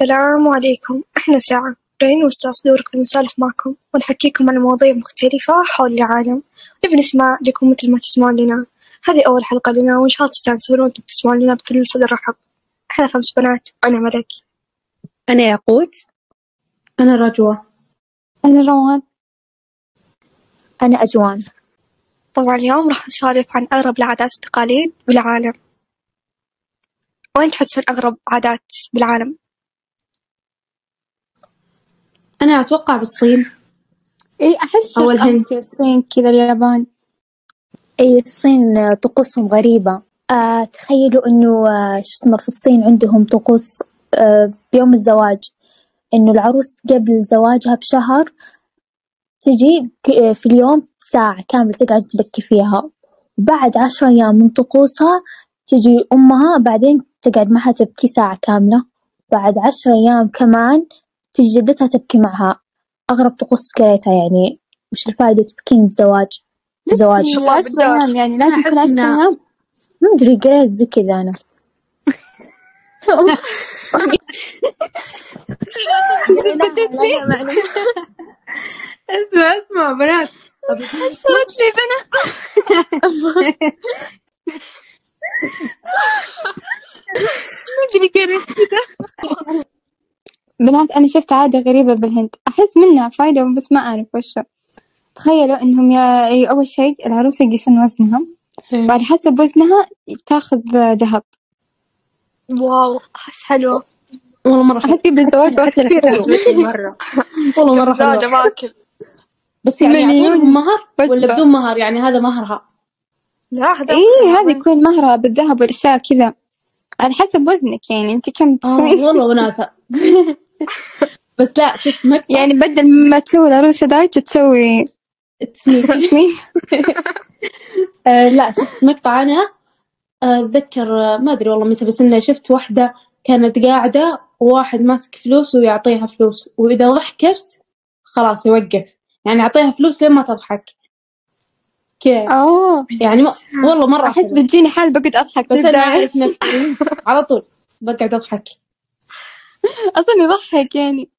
السلام عليكم. إحنا ساعة. رين وأستاذ نوركم نسولف معكم ونحكيكم عن مواضيع مختلفة حول العالم. نبي نسمع لكم مثل ما تسمعون لنا هذه أول حلقة لنا وإن شاء الله تستانسون وأنتم تسمعون لنا بكل صدر رحب إحنا خمس بنات. أنا ملك. أنا ياقوت. أنا رجوة. أنا روان. أنا أجوان. طبعا اليوم راح نسولف عن أغرب العادات والتقاليد بالعالم. وين تحسون أغرب عادات بالعالم؟ أنا أتوقع بالصين. إي أحس أو الهند. الصين كذا اليابان. أي الصين طقوسهم غريبة. آه تخيلوا إنه آه شو اسمه في الصين عندهم طقوس آه بيوم الزواج. إنه العروس قبل زواجها بشهر تجي في اليوم ساعة كاملة تقعد تبكي فيها. وبعد عشر أيام من طقوسها تجي أمها بعدين تقعد معها تبكي ساعة كاملة. بعد عشر أيام كمان تجي جدتها تبكي معها. أغرب طقوس قريتها يعني وش الفائدة تبكين بزواج زواج. بالدار. أيام يعني لازم كل أيام ما أدري قريت زي كذا أنا. أسمع أسمع بنات. صوت لي بنات. أدري قريت بنات أنا شفت عادة غريبة بالهند. أحس منها فايدة بس ما أعرف وشو تخيلوا إنهم يا أول شيء العروسة يقيسون وزنها وعلى حسب وزنها تاخذ ذهب. واو أحس حلوة. والله مرة حلو أحس قبل الزواج بوقت كثير مرة. والله مرة حلو باكل بس يعني مليون يعطونهم مهر ولا. بدون مهر؟ يعني هذا مهرها. لا هذا إيه هذا يكون مهرها بالذهب والأشياء كذا. على حسب وزنك يعني أنت كم آه تسوين؟ والله وناسة. بس لا شفت مقطع يعني بدل ما تسوي العروسة دايت تسوي تسمين آه لا شفت مقطع أنا آه، أتذكر آه، ما أدري والله متى بس إنه شفت واحدة كانت قاعدة وواحد ماسك فلوس ويعطيها فلوس. وإذا ضحكت خلاص يوقف. يعني يعطيها فلوس لين ما تضحك. كذا أوه. يعني ما والله مرة أحس. بتجيني حال بقعد أضحك بس أنا. أعرف نفسي. على طول بقعد أضحك. أصلا يضحك يعني.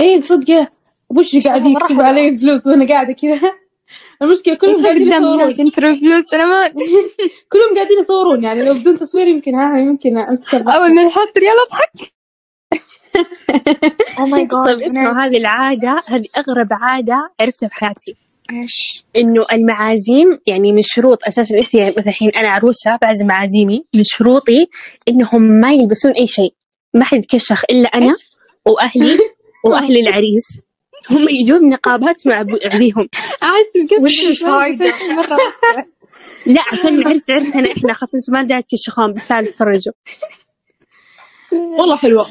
إيه صدق وش قاعد يكتب. علي فلوس وأنا قاعدة كذا؟ المشكلة كلهم قاعدين يصورون. فلوس. أنا ما كلهم قاعدين يصورون يعني لو بدون تصوير يمكن ها يمكن أمسك الضحك. أول ما نحط يلا أضحك. أو ماي جاد طيب اسمعوا هذه العادة هذه أغرب عادة عرفتها بحياتي إيش؟ إنه المعازيم يعني من شروط أساسا أنت يعني مثلا الحين أنا عروسة بعزم معازيمي من شروطي إنهم ما يلبسون أي شيء. ما حد يتكشخ إلا أنا وأهلي وأهل العريس. هم يجون نقابات مع أحس بقصة وش الفايدة؟ مرة لا عشان العرس عرسنا إحنا خاصة أنتم ما داعي تكشخون بس تعالوا تفرجوا. والله حلوة.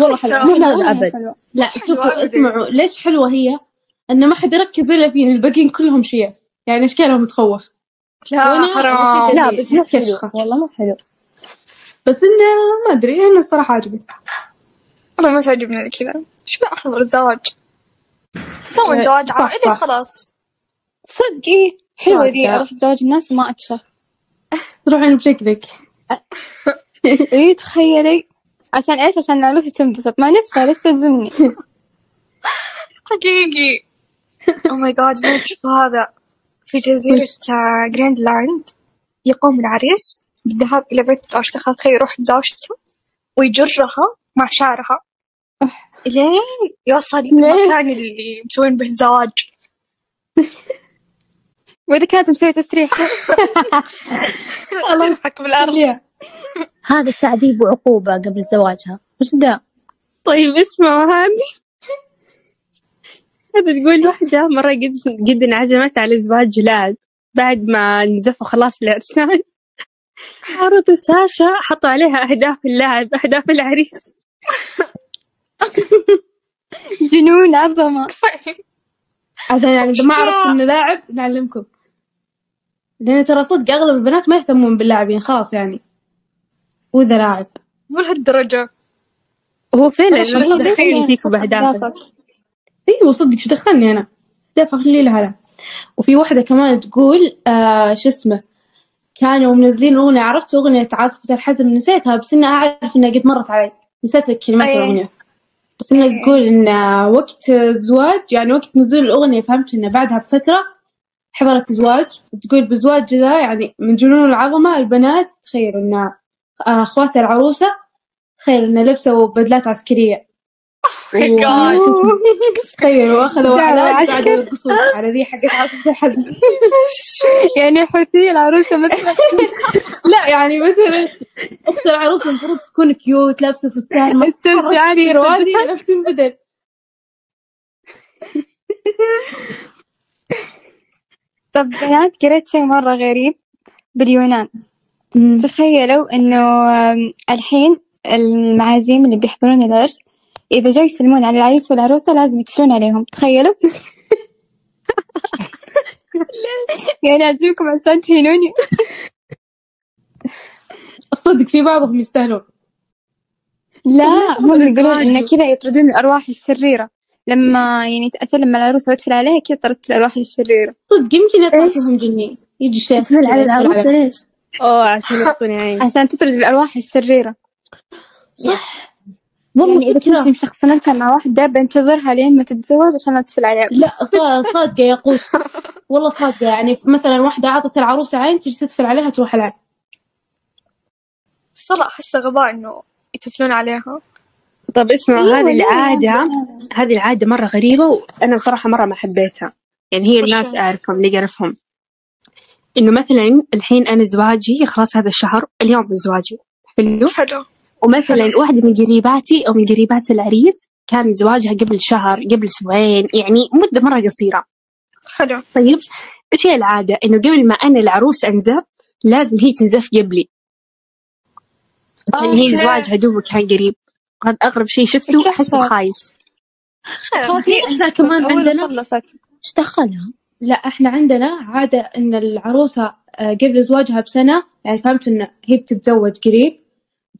والله حلوة. مو هذا أبد. لا شوفوا. اسمعوا ليش حلوة هي؟ إن ما حد يركز إلا فيها الباقيين كلهم شياف يعني أشكالهم تخوف لا حرام. لا بس مو حلو. متكشخة. والله مو حلو. بس إنه ما أدري أنا الصراحة عجبني والله ما تعجبني كذا. شو أحضر الزواج؟ سوي إيه، زواج عائلي صح. وخلاص صدق؟ إيه حلوة ذي. أروح زواج الناس وما أكشف تروحين بشكلك إيه تخيلي. عشان إيش؟ عشان العروسة تنبسط. مع نفسها ليش تلزمني. حقيقي. oh my god ما تشوف هذا. في جزيرة آه، جرينلاند يقوم العريس بالذهاب إلى بيت زوجته خلاص تخيل يروح زوجته ويجرها مع شعرها. لين يوصل ليه؟ المكان اللي مسوين به الزواج. وإذا كانت مسوية تسريح. الله يضحك بالأرض؟ هذا تعذيب وعقوبة قبل زواجها. وش ذا؟ طيب اسمعوا هذه. هذا تقول واحدة مرة قد قد انعزمت على زواج لاعب بعد ما نزفوا خلاص العرسان. عرضوا شاشة حطوا عليها أهداف اللاعب أهداف العريس. جنون عظمة. عشان يعني إذا ما عرفت إنه لاعب نعلمكم. لأن ترى صدق أغلب البنات ما يهتمون باللاعبين خلاص يعني. وإذا لاعب. مو لهالدرجة. هو فعلا الدخيل دخيل يجيكوا بأهدافك أيوه صدق شو دخلني أنا. دافع خلي لها لا. وفي واحدة كمان تقول آه شو اسمه؟ كانوا منزلين أغنية عرفت أغنية عاصفة الحزن؟ نسيتها بس إني أعرف إنها قد مرت علي. نسيت كلمات أي. الأغنية. بس إنها أي. تقول إن وقت الزواج يعني وقت نزول الأغنية فهمت إن بعدها بفترة حضرت زواج. تقول بزواج ذا يعني من جنون العظمة البنات تخيل إن آه، أخوات العروسة تخيل إن لبسوا بدلات عسكرية و- تخيل واخذوا عسكر. قاعدوا يرقصون على ذي حقت عاصفة الحزن يعني حوثي العروسة مثلا لا يعني مثلا اخت العروس المفروض تكون كيوت لابسة فستان ما السوسي تتحرك عادي كثير وهذه يلبسها. لابسين بدل طب بنات قريت شيء مرة غريب باليونان. تخيلوا إنه آم، الحين المعازيم اللي بيحضرون العرس إذا جاي يسلمون على العريس والعروسة لازم يتفلون عليهم. تخيلوا؟ يعني أعزمكم عشان تهينوني الصدق في بعضهم يستاهلون. لا هم يقولون إن كذا يطردون الأرواح الشريرة. لما يعني أسلم على العروسة وأدخل عليها كذا طردت الأرواح الشريرة. صدق يمكن؟ فيهم جني. يجي تسمع كذا على العروسة. ليش؟ أوه عشان يسكن عين. عشان تطرد الأرواح الشريرة. صح. والله إذا فكرة كنت مشخصنتها مع واحدة بنتظرها لين ما تتزوج عشان أدخل عليها. لا ص- صادقة يا قوس. والله صادقة. يعني مثلا واحدة عطت العروسة عين تجي تدفل عليها تروح العين بس والله أحسه غباء إنه يتفلون عليها. طب اسمعوا أيوة، هذه ليه؟ العادة هذه العادة مرة غريبة وأنا صراحة مرة ما حبيتها. يعني هي الناس؟ أعرفهم اللي أعرفهم إنه مثلا الحين أنا زواجي خلاص هذا الشهر اليوم من زواجي. حلو؟ حلو. ومثلا واحدة من قريباتي أو من قريبات العريس كان زواجها قبل شهر قبل أسبوعين يعني مدة مرة قصيرة حلو طيب إيش هي العادة؟ إنه قبل ما أنا العروس أنزف لازم هي تنزف قبلي يعني هي. زواجها دوبه كان قريب هذا أغرب شيء شفته أحسه يحصل؟ خايس خلاص في إحنا كمان عندنا خلصت إيش دخلها؟ لا إحنا عندنا عادة إن العروسة آه، قبل زواجها بسنة يعني فهمت إن هي بتتزوج قريب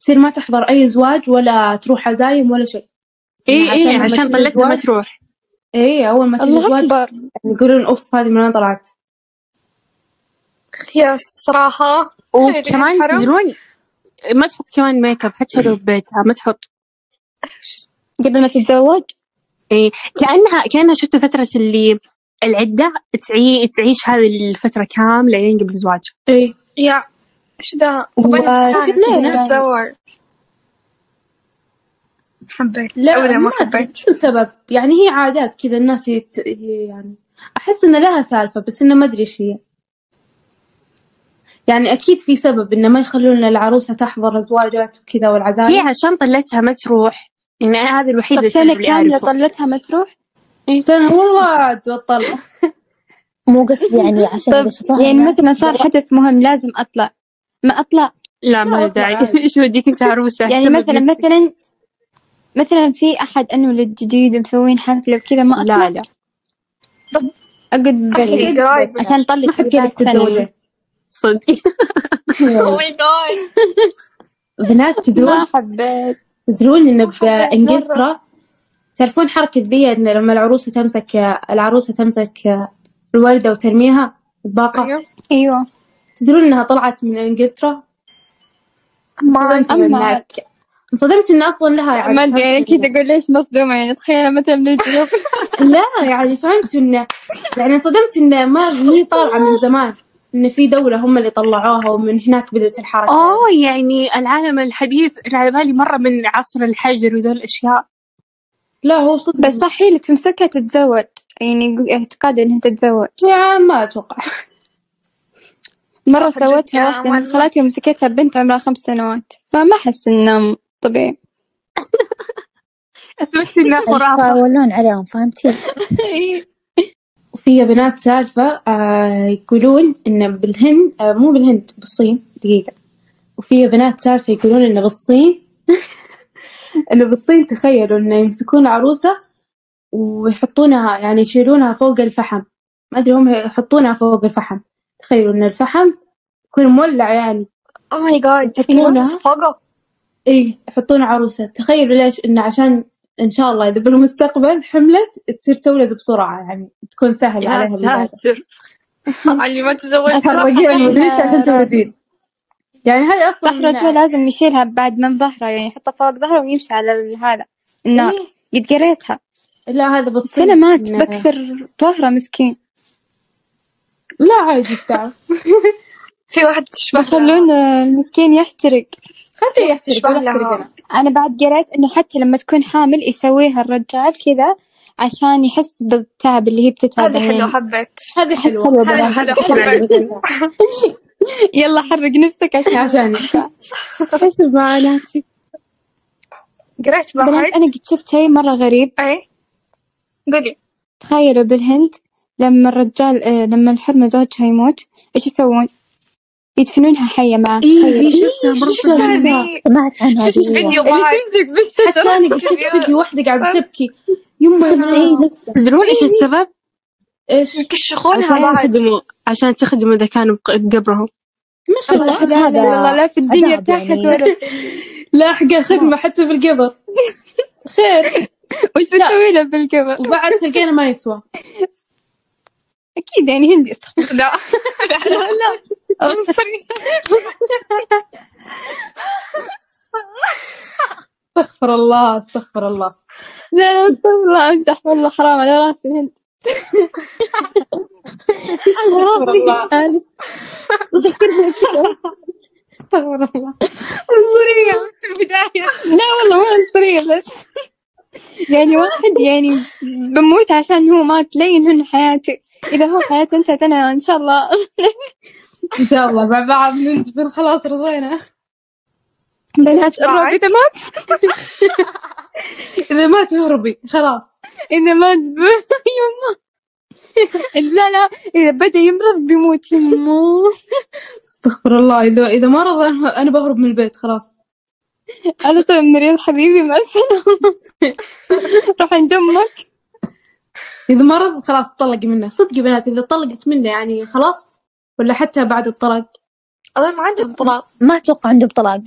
تصير ما تحضر أي زواج ولا تروح عزايم ولا شيء. إيه يعني إيه لما عشان طلتها ما تروح. إيه أول ما تجي أكبر. يعني يقولون أوف هذه من وين طلعت؟ يا الصراحة وكمان. تدرون ما تحط كمان make up حتى لو ببيتها ما تحط. قبل ما تتزوج؟ إيه كأنها كأنها شفت فترة اللي العدة تعي تعيش هذه الفترة كاملة لين قبل الزواج. إيه يا إيش ليه إني يعني؟ حبيت. لا أبدا ما أدري حبيت. شو السبب. يعني هي عادات كذا الناس يت... يعني أحس إن لها سالفة بس إنه ما أدري إيش هي يعني أكيد في سبب إنه ما يخلون العروسة تحضر الزواجات وكذا هي والعزايم عشان طلتها ما تروح. يعني أنا هذا الوحيد طب السبب سنة كاملة طلتها ما تروح؟ سنة والله عاد بطلنا مو قصدي يعني عشان يعني مثلا صار حدث مهم لازم أطلع. ما أطلع. لا ما داعي. إيش وديك أنت عروسة؟ يعني مثلا. مثلا مثلا في أحد أنولد جديد ومسوين حفلة وكذا ما أطلع؟ لا لا. أقعد عشان أطلع ما حد قال لك حبيبات تتزوجين ثانوي صدق. oh my god بنات ما تدرون حبيت. تدرون إن ما بانجلترا تعرفون حركة ذي إن لما العروسة تمسك العروسة تمسك الوردة وترميها الباقة؟ أيوه. تدرون إنها طلعت من إنجلترا؟ ما انصدمت إنها إن أصلا لها يعني ما أدري يعني كذا أقول ليش مصدومة؟ يعني تخيل مثلا من الجنوب. لا يعني فهمت انه يعني انصدمت إنه ما هي طالعة من زمان ان في دولة هم اللي طلعوها ومن هناك بدأت الحركة. أوه يعني العالم الحديث اللي على بالي مرة من عصر الحجر وذول الأشياء. لا هو صدق. بس صح هي اللي تمسكها تتزوج. يعني اعتقاد إنها تتزوج. يعني ما أتوقع. مرة سوتها واحدة من. خالاتي ومسكتها بنت عمرها خمس سنوات فما أحس إنه طبيعي. اثبتت إنها خرافة. يتفاولون عليهم فهمتي؟ وفي بنات سالفة آه يقولون إن بالهند آه مو بالهند بالصين دقيقة. وفي بنات سالفة يقولون إن بالصين إنه بالصين تخيلوا إنه يمسكون عروسة ويحطونها يعني يشيلونها فوق الفحم. ما أدري هم يحطونها فوق الفحم. تخيلوا إن الفحم يكون مولع يعني. أوه ماي جاد يحطونها فوقه إيه يحطون عروسة. تخيلوا ليش؟ إنه عشان إن شاء الله إذا بالمستقبل حملت تصير تولد بسرعة يعني تكون سهل يا عليها الولادة ساتر. اللي ما تزوج تحرقين ودريش عشان تولدين. يعني هذه صح رجل أصلا لازم يشيلها بعد من ظهره يعني يحطها فوق ظهره ويمشي على هذا النار إيه. قد قريتها لا هذا بس أنا مات بكثر ظهره مسكين. لا عادي تعال في واحد تشبه يخلون المسكين يحترق. خليه يحترق ولا أحترق. أنا. بعد قريت إنه حتى لما تكون حامل يسويها الرجال كذا عشان يحس بالتعب اللي هي بتتعب هذه يعني. حبيت. هذه حلوة. هذه حبيت يلا حرق نفسك عشان عشاني حسب معاناتي قريت بعد أنا قد شفت شيء مرة غريب. أي. قولي. تخيلوا بالهند. لما الرجال آه، لما الحرمة زوجها يموت إيش يسوون؟ يدفنونها حية معاه إيه. شفتها مرة شفت حلوة. هذه سمعت عنها شفت هذه. فيديو تمسك شفت فيديو واحدة قاعدة تبكي. يما شفت إيه تدرون إيش السبب؟ إيش؟ يكشخونها عشان بعد. تخدموا عشان تخدموا إذا كانوا بق- بقبرهم. ما شاء الله لا هذا والله لا في الدنيا ارتاحت يعني. ولا. لا حق الخدمة حتى بالقبر. خير. وش بتسوي له بالقبر؟ وبعد تلقينا ما يسوى. أكيد يعني هندي استغفر لا. لا. لا عنصري استغفر الله استغفر الله. لا لا استغفر الله امزح والله حرام على راسي الهند استغفر الله. استغفر الله. عنصرية في البداية. لا والله مو عنصرية بس. يعني واحد يعني بموت عشان هو مات لين هن حياتي إذا هو انتهت أنا إن شاء الله. إن شاء الله. مع بعض ننتبه خلاص رضينا. بنات الرعب إذا مات. إذا ما تهربي خلاص. إذا مات ب... يما لا لا. إذا بدأ يمرض بيموت يما استغفر الله. اذا إذا ما رضى أنا أنا بهرب من البيت. خلاص. أنا طيب مريض حبيبي مع السلامة. روح عند أمك. إذا ما رضى خلاص طلقي منه. صدقي بنات إذا طلقت منه يعني خلاص ولا حتى بعد الطلاق؟ أظن ما عندهم طلاق. ما أتوقع عندهم طلاق.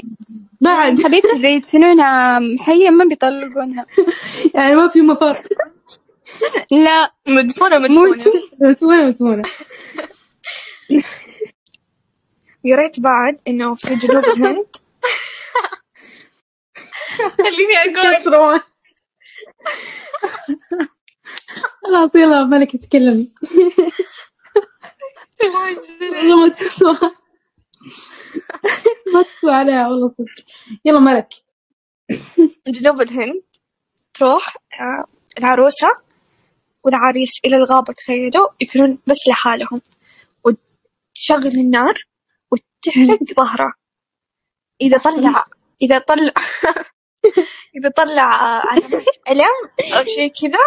بعد. حبيبتي إذا يدفنونها حية ما بيطلقونها. يعني ما في مفر. لا مدفونة مدفونة. متمونة متمونة قريت بعد إنه في جنوب الهند. خليني أقول. خلاص يلا ملكة تكلمي والله ما تسوى ما تسوى عليها والله صدق يلا ملك جنوب الهند تروح آه، العروسة والعريس إلى الغابة تخيلوا يكونون بس لحالهم. وتشغل النار وتحرق ظهره. إذا طلع إذا طلع إذا طلع علامات ألم أو شيء كذا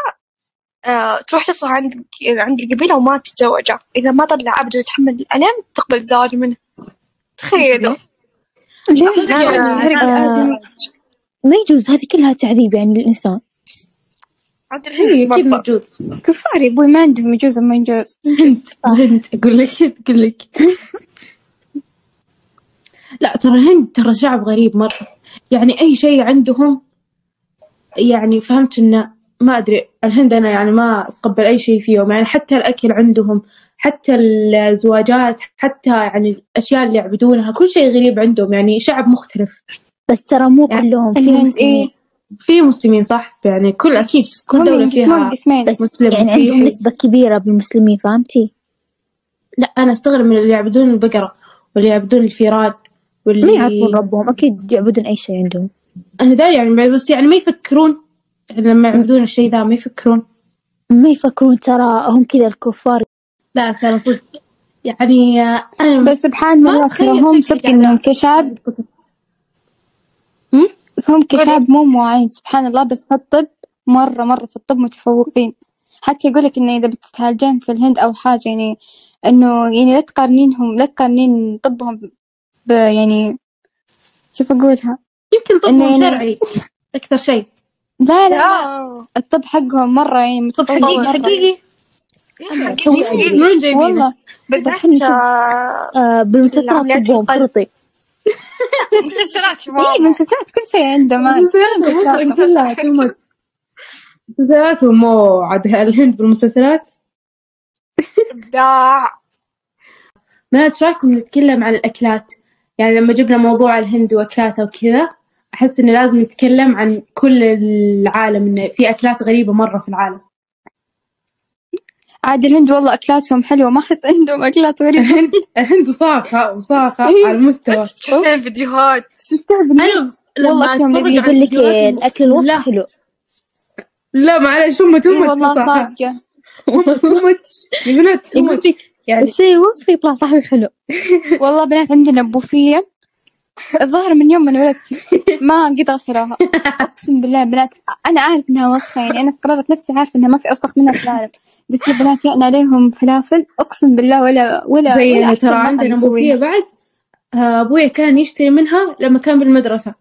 تروح تطلع عند عند القبيلة وما تتزوجه إذا ما طلع أبدا يتحمل الألم تقبل الزواج منه. تخيلوا يعني آه. الآدمي ما يجوز. هذه كلها تعذيب يعني للإنسان. عاد الهند أكيد مرضى. موجود كفار يا أبوي ما عندهم يجوز ما يجوز الهند أقول لك أقول لك. لا ترى الهند ترى شعب غريب مرة. يعني أي شيء عندهم يعني فهمت إنه ما أدري. الهند أنا يعني ما أتقبل أي شيء فيهم. يعني حتى الأكل عندهم حتى الزواجات حتى يعني الأشياء اللي يعبدونها كل شيء غريب عندهم. يعني شعب مختلف. بس ترى مو يعني كلهم في الهند مسلمين. إيه في مسلمين صح؟ يعني كل أكيد كل دولة فيها بس مسلم يعني عندهم نسبة كبيرة بالمسلمين فهمتي؟ لا أنا أستغرب من اللي يعبدون البقرة واللي يعبدون الفيران واللي ما يعرفون ربهم. أكيد يعبدون أي شيء عندهم. أنا داري يعني بس يعني ما يفكرون لما يعبدون الشيء ذا ما يفكرون. ما يفكرون ترى هم كذا الكفار. لا ترى صدق يعني آه، أنا بس سبحان الله ترى هم صدق إنهم كشعب هم؟ كشعب مو مواعين سبحان الله بس في الطب مرة مرة في الطب متفوقين. حتى يقولك إنه إذا بتتعالجين في الهند أو حاجة يعني إنه يعني لا تقارنينهم لا تقارنين طبهم ب يعني كيف أقولها. يمكن طبهم يعني- شرعي أكثر شيء. لا لا. لا. الطب حقهم مرة يعني طب متطور حقيقي مرة. حقيقي. حقيقي حقيقي. من وين جايبينه؟ والله. آه، آه بالمسلسلات القلب. خرطي. مسلسلات إيه ماما مسلسلات كل شيء عنده ما مسلسلات مسلسلات. ومو عاد الهند بالمسلسلات؟ إبداع. ما إيش رأيكم نتكلم عن الأكلات؟ يعني لما جبنا موضوع الهند وأكلاتها وكذا أحس إنه لازم نتكلم عن كل العالم إنه في أكلات غريبة مرة في العالم. عاد الهند والله أكلاتهم حلوة ما أحس عندهم أكلات غريبة. الهند الهند وصافة وصافة إيه. على المستوى. شفت الفيديوهات. تستهبل. والله. على يقول لك الأكل الوصفي لا حلو. لا معلش هم إيه تو والله ماتش يا بنات يعني الشيء الوصفي يطلع طعمه حلو. والله بنات عندنا بوفية. الظاهر من يوم ما انولدت ما قد غسلوها أقسم بالله بنات أنا اعرف إنها وسخة يعني أنا قررت نفسي عارفة إنها ما في أوسخ منها في العالم. بس البنات يأنا عليهم فلافل أقسم بالله ولا ولا زي ولا إنه أحسن ترى عندنا. بوفيه بعد. آه، أبويا كان يشتري منها لما كان بالمدرسة.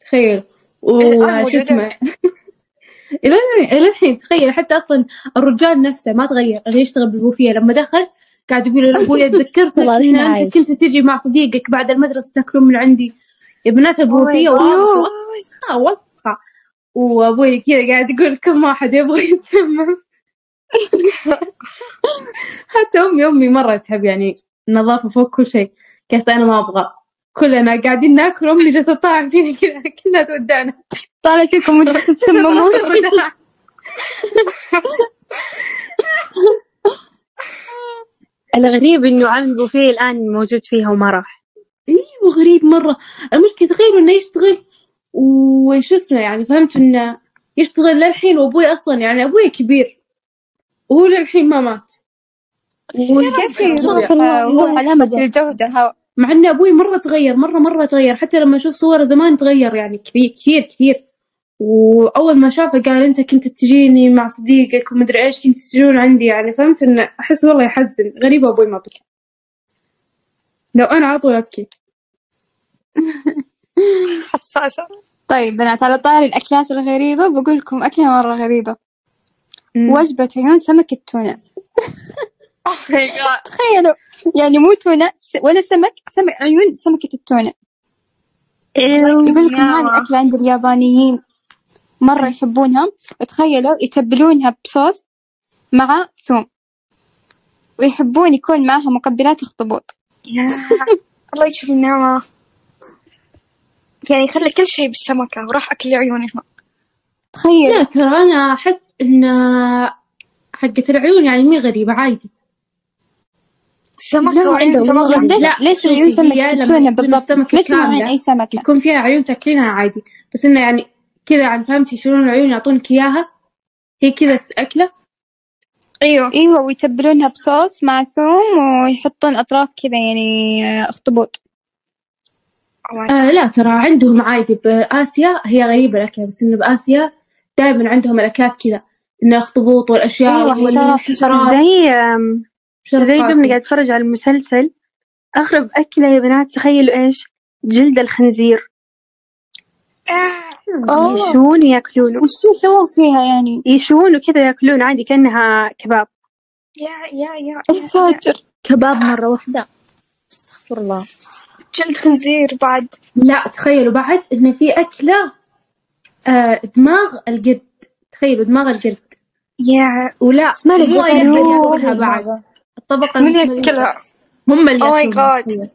تخيل. وش موجودة. اسمه؟ إلى الحين تخيل حتى أصلا الرجال نفسه ما تغير اللي يشتغل بالبوفيه. لما دخل قاعد يقول لأبويا تذكرتك عايش. كنت تجي مع صديقك بعد المدرسة تاكلون من عندي. يا بنات والله God. وسخة وسخة وأبوي كذا قاعد يقول كم واحد يبغى يتسمم. حتى أمي أمي مرة تحب يعني النظافة فوق كل شيء. قالت أنا ما أبغى. كلنا قاعدين ناكل أمي جالسة تطالع فينا كذا كلها تودعنا. طالع فيكم وأنتم تتسممون. الغريب إنه عامل بوفيه الآن موجود فيها وما راح. أيوه غريب مرة. المشكلة تخيلوا إنه يشتغل وش اسمه يعني فهمت إنه يشتغل للحين وأبوي أصلا يعني أبوي كبير. وهو للحين ما مات. كيف يروح الله. وهو علامة الجودة ها مع ان أبوي مرة تغير مرة مرة تغير. حتى لما أشوف صوره زمان تغير يعني كبير كثير كثير. وأول ما شافه قال أنت كنت تجيني مع صديقك ومدري إيش كنت تجون عندي يعني فهمت انه أحس والله يحزن. غريبة أبوي ما بكى لو أنا على طول أبكي. حساسة. طيب بنات على طاري الأكلات الغريبة بقول لكم أكلة مرة غريبة. مم. وجبة عيون سمك التونة. Oh. تخيلوا يعني مو تونة س- ولا سمك سمك عيون سمكة التونة. يقول لكم يا. هذه الأكلة عند اليابانيين مرة يحبونها تخيلوا يتبلونها بصوص مع ثوم. ويحبون يكون معها مقبلات اخطبوط. يا الله يكفي النعمة. يعني خلي كل شيء بالسمكة وراح أكل عيونها تخيل لا ترى أنا أحس إن حقة العيون يعني مي غريبة عادي. سمكة لا وعين سمكة. لا، ليش شوفي، عيون هي سمكة يكون بالضبط؟ ليش مو عين أي سمكة؟ يكون فيها عيون تاكلينها عادي. بس إنه يعني كذا يعني فهمتي يشيلون العيون يعطونك إياها؟ هي كذا أكلة؟ أيوه. إيوه ويتبلونها بصوص مع ثوم ويحطون أطراف كذا يعني آه، اخطبوط. آه لا ترى عندهم عادي بآسيا هي غريبة الأكلة بس إنه بآسيا دائما عندهم الأكلات كذا. إنه الأخطبوط والأشياء أيوة، والحشرات. زي زي. قبل قاعد أتفرج على المسلسل أغرب أكلة يا بنات تخيلوا إيش؟ جلد الخنزير. اوه يشون يأكلونه. وش يسوون فيها يعني؟ يشون وكذا يأكلون عادي كأنها كباب. يا يا يا يا ساتر كباب مرة واحدة. استغفر الله. جلد خنزير بعد. لا تخيلوا بعد إنه في أكلة آه دماغ القرد. تخيلوا دماغ القرد. يا. ولا ما مو أيوه. ياكلها بعد. الطبقة من. ياكلها؟ هم اللي Oh my ياكلوها.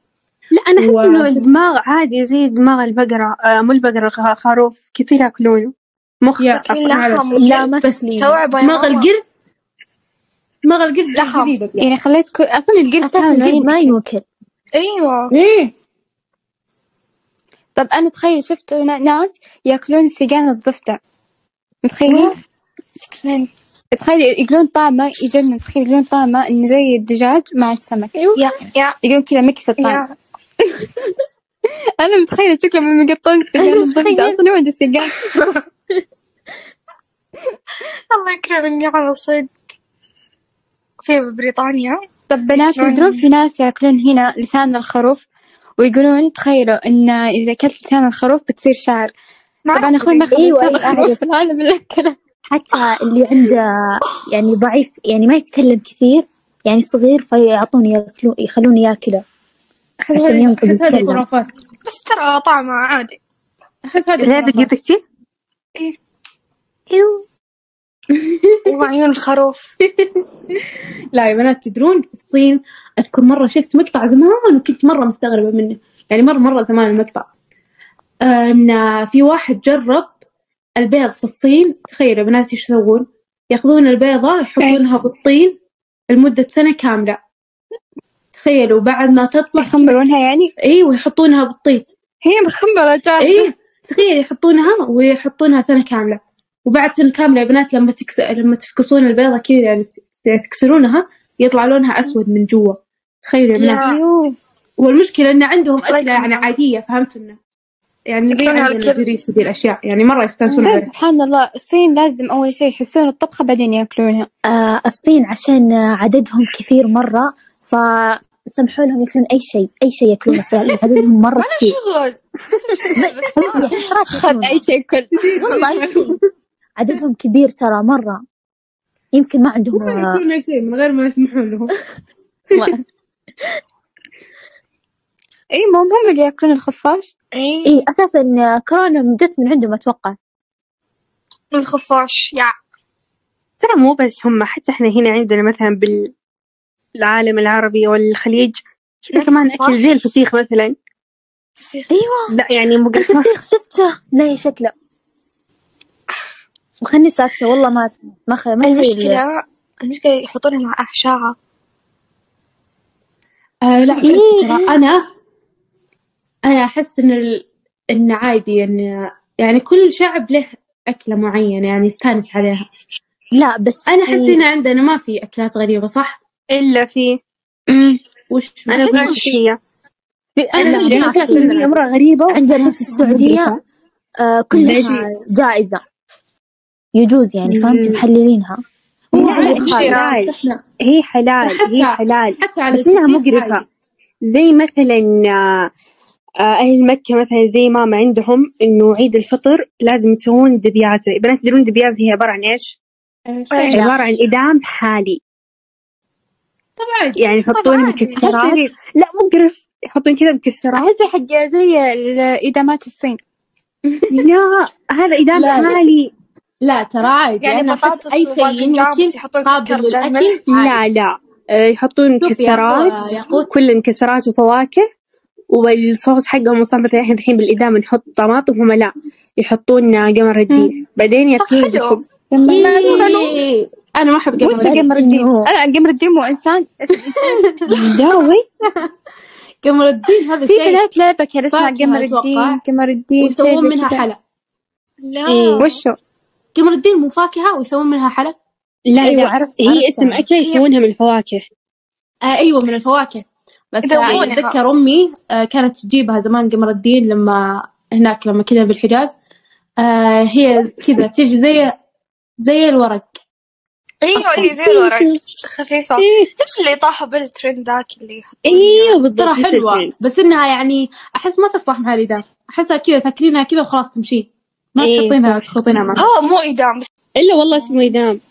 لا أنا أحس و- إنه الدماغ عادي زي دماغ البقرة آه مو البقرة الخ- خروف كثير يأكلونه. مخ لحم. لا ما دماغ القرد دماغ القرد لحم. يعني خليت كل أصلا القرد تعمل الجلد ما عين. ينوكل. أيوه. إيه. طب أنا تخيل شفت نا- ناس يأكلون سيقان الضفدع. متخيلين؟ فين تخيل يقولون طعمه يجنن. تخيل يقولون طعمه إنه زي الدجاج مع السمك. يا يا. يقولون كذا mix الطعم. أنا متخيلة شكلهم لما يقطعون سيقان الضفدع متخيل. أصلا هو عنده سيقان الله يكرم النعمة صدق. في بريطانيا؟ طب بنات؟ تدرون في ناس يأكلون هنا لسان الخروف ويقولون تخيلوا إن إذا أكلت لسان الخروف بتصير شعر. طبعا أخوي ما اخذ لسان الخروف في العالم اللي اكله حتى اللي عنده يعني ضعيف يعني ما يتكلم كثير يعني صغير فيعطونه ياكلون يخلونه يأكله. أحس هذه أحس هذه. خرافات. بس ترى طعمه عادي. أحس هذه خرافات. دقيقتين إيه. إيوه. وعيون الخروف. لا يا بنات تدرون في الصين أذكر مرة شفت مقطع زمان وكنت مرة مستغربة منه. يعني مرة مرة زمان المقطع. إن في واحد جرب البيض في الصين. تخيلوا يا بنات إيش يسوون؟ ياخذون البيضة يحطونها بالطين لمدة سنة كاملة. تخيلوا بعد ما تطلع يخمرونها يعني؟ أيوه يحطونها بالطين هي مخمرة جاهزة. إيه تخيل يحطونها ويحطونها سنة كاملة. وبعد سنة كاملة يا بنات لما تكس... لما تفكسون البيضة كذا يعني يعني تكسرونها يطلع لونها أسود من جوا. تخيلوا يا بنات. والمشكلة إن عندهم أكلة يعني. عادية فهمتوا إنه؟ يعني. الجريس ودي الأشياء. يعني مرة يستانسون سبحان الله. الصين لازم أول شيء يحسون الطبخة بعدين يأكلونها. آه الصين عشان عددهم كثير مرة فسمحوا لهم ياكلون أي شيء أي شيء ياكلونه فعلا. عددهم مرة أنا كثير. شغل. حشرات خذ. أي شيء كل والله أي شيء عددهم كبير ترى مرة. يمكن ما عندهم هم آه، ياكلون أي شيء من غير ما يسمحون لهم إي مو هم اللي ياكلون الخفاش. إي. إيه أساسا آه، كورونا جت من عندهم أتوقع. الخفاش يا. ترى مو بس هم حتى إحنا هنا عندنا مثلا بالعالم العربي والخليج شفنا كمان. أكل زي الفسيخ مثلا فسيخ أيوة لا يعني مقرفة الفسيخ شفته لا شكله وخلني ساكتة والله ما ما خ... ما أتخيل. المشكلة المشكلة يحطون لها أحشاء آه لا إيه. ترى أنا أنا أحس إن ال... إن عادي إن يعني كل شعب له أكلة معينة يعني يستانس عليها لا بس أنا في- أحس هنا عندنا ما في أكلات غريبة صح؟ إلا في وش أنا؟ أقول هي أنا في. مرة غريبة عندنا في السعودية آه كلها بس. جائزة يجوز يعني فهمت. محللينها حلال. هي حلال حتى- هي حلال حتى على بس مقرفة عادي. زي مثلا آه، آه، أهل مكة مثلا زي ماما عندهم إنه عيد الفطر لازم يسوون دبيازة بنات تدرون دبيازة هي عبارة عن؟ إيش؟ عبارة عن إدام حالي طبعا يعني يحطون. مكسرات. لا مقرف يحطون كذا مكسرات. أحسه حق زي ال- إدامات الصين. لا هذا إدام لا، لا. ترى عادي. يعني بطاطس أي شيء يمكن يحطون قابل للأكل. لا لا. آه، يحطون مكسرات. كل مكسرات وفواكه والصوص حقهم أصلا مثلا إحنا الحين بالإدامة نحط طماطم هم لا يحطون قمر الدين. بعدين ياكلون حلو. بالخبز أنا ما أحب وش قمر الدين قمر الدين؟ أنا قمر الدين مو إنسان لا وي قمر الدين هذا في شيء بنات لعبة كذا اسمها قمر. الدين قمر الدين ويسوون منها. حلا لا إيه. وشو؟ قمر الدين مو فاكهة ويسوون منها حلا لا أيوة لا عرفت هي. اسم أكلة يسوونها من الفواكه آه أيوة من الفواكه بس يذوبونها. آه، أتذكر أمي آه كانت تجيبها زمان قمر الدين لما هناك لما كذا بالحجاز آه هي كذا تجي زي زي الورق أيوه اللي زي الورق خفيفة. إيه. نفس اللي طاحوا بالترند ذاك اللي أيوه بالضبط ترى الترند. بس إنها يعني أحس ما تصلح مع الإدام أحسها كذا تاكلينها كذا وخلاص تمشي. ما إيه، تحطينها صح. وتخلطينها معها هو مو إدام بس. إلا والله اسمه إدام.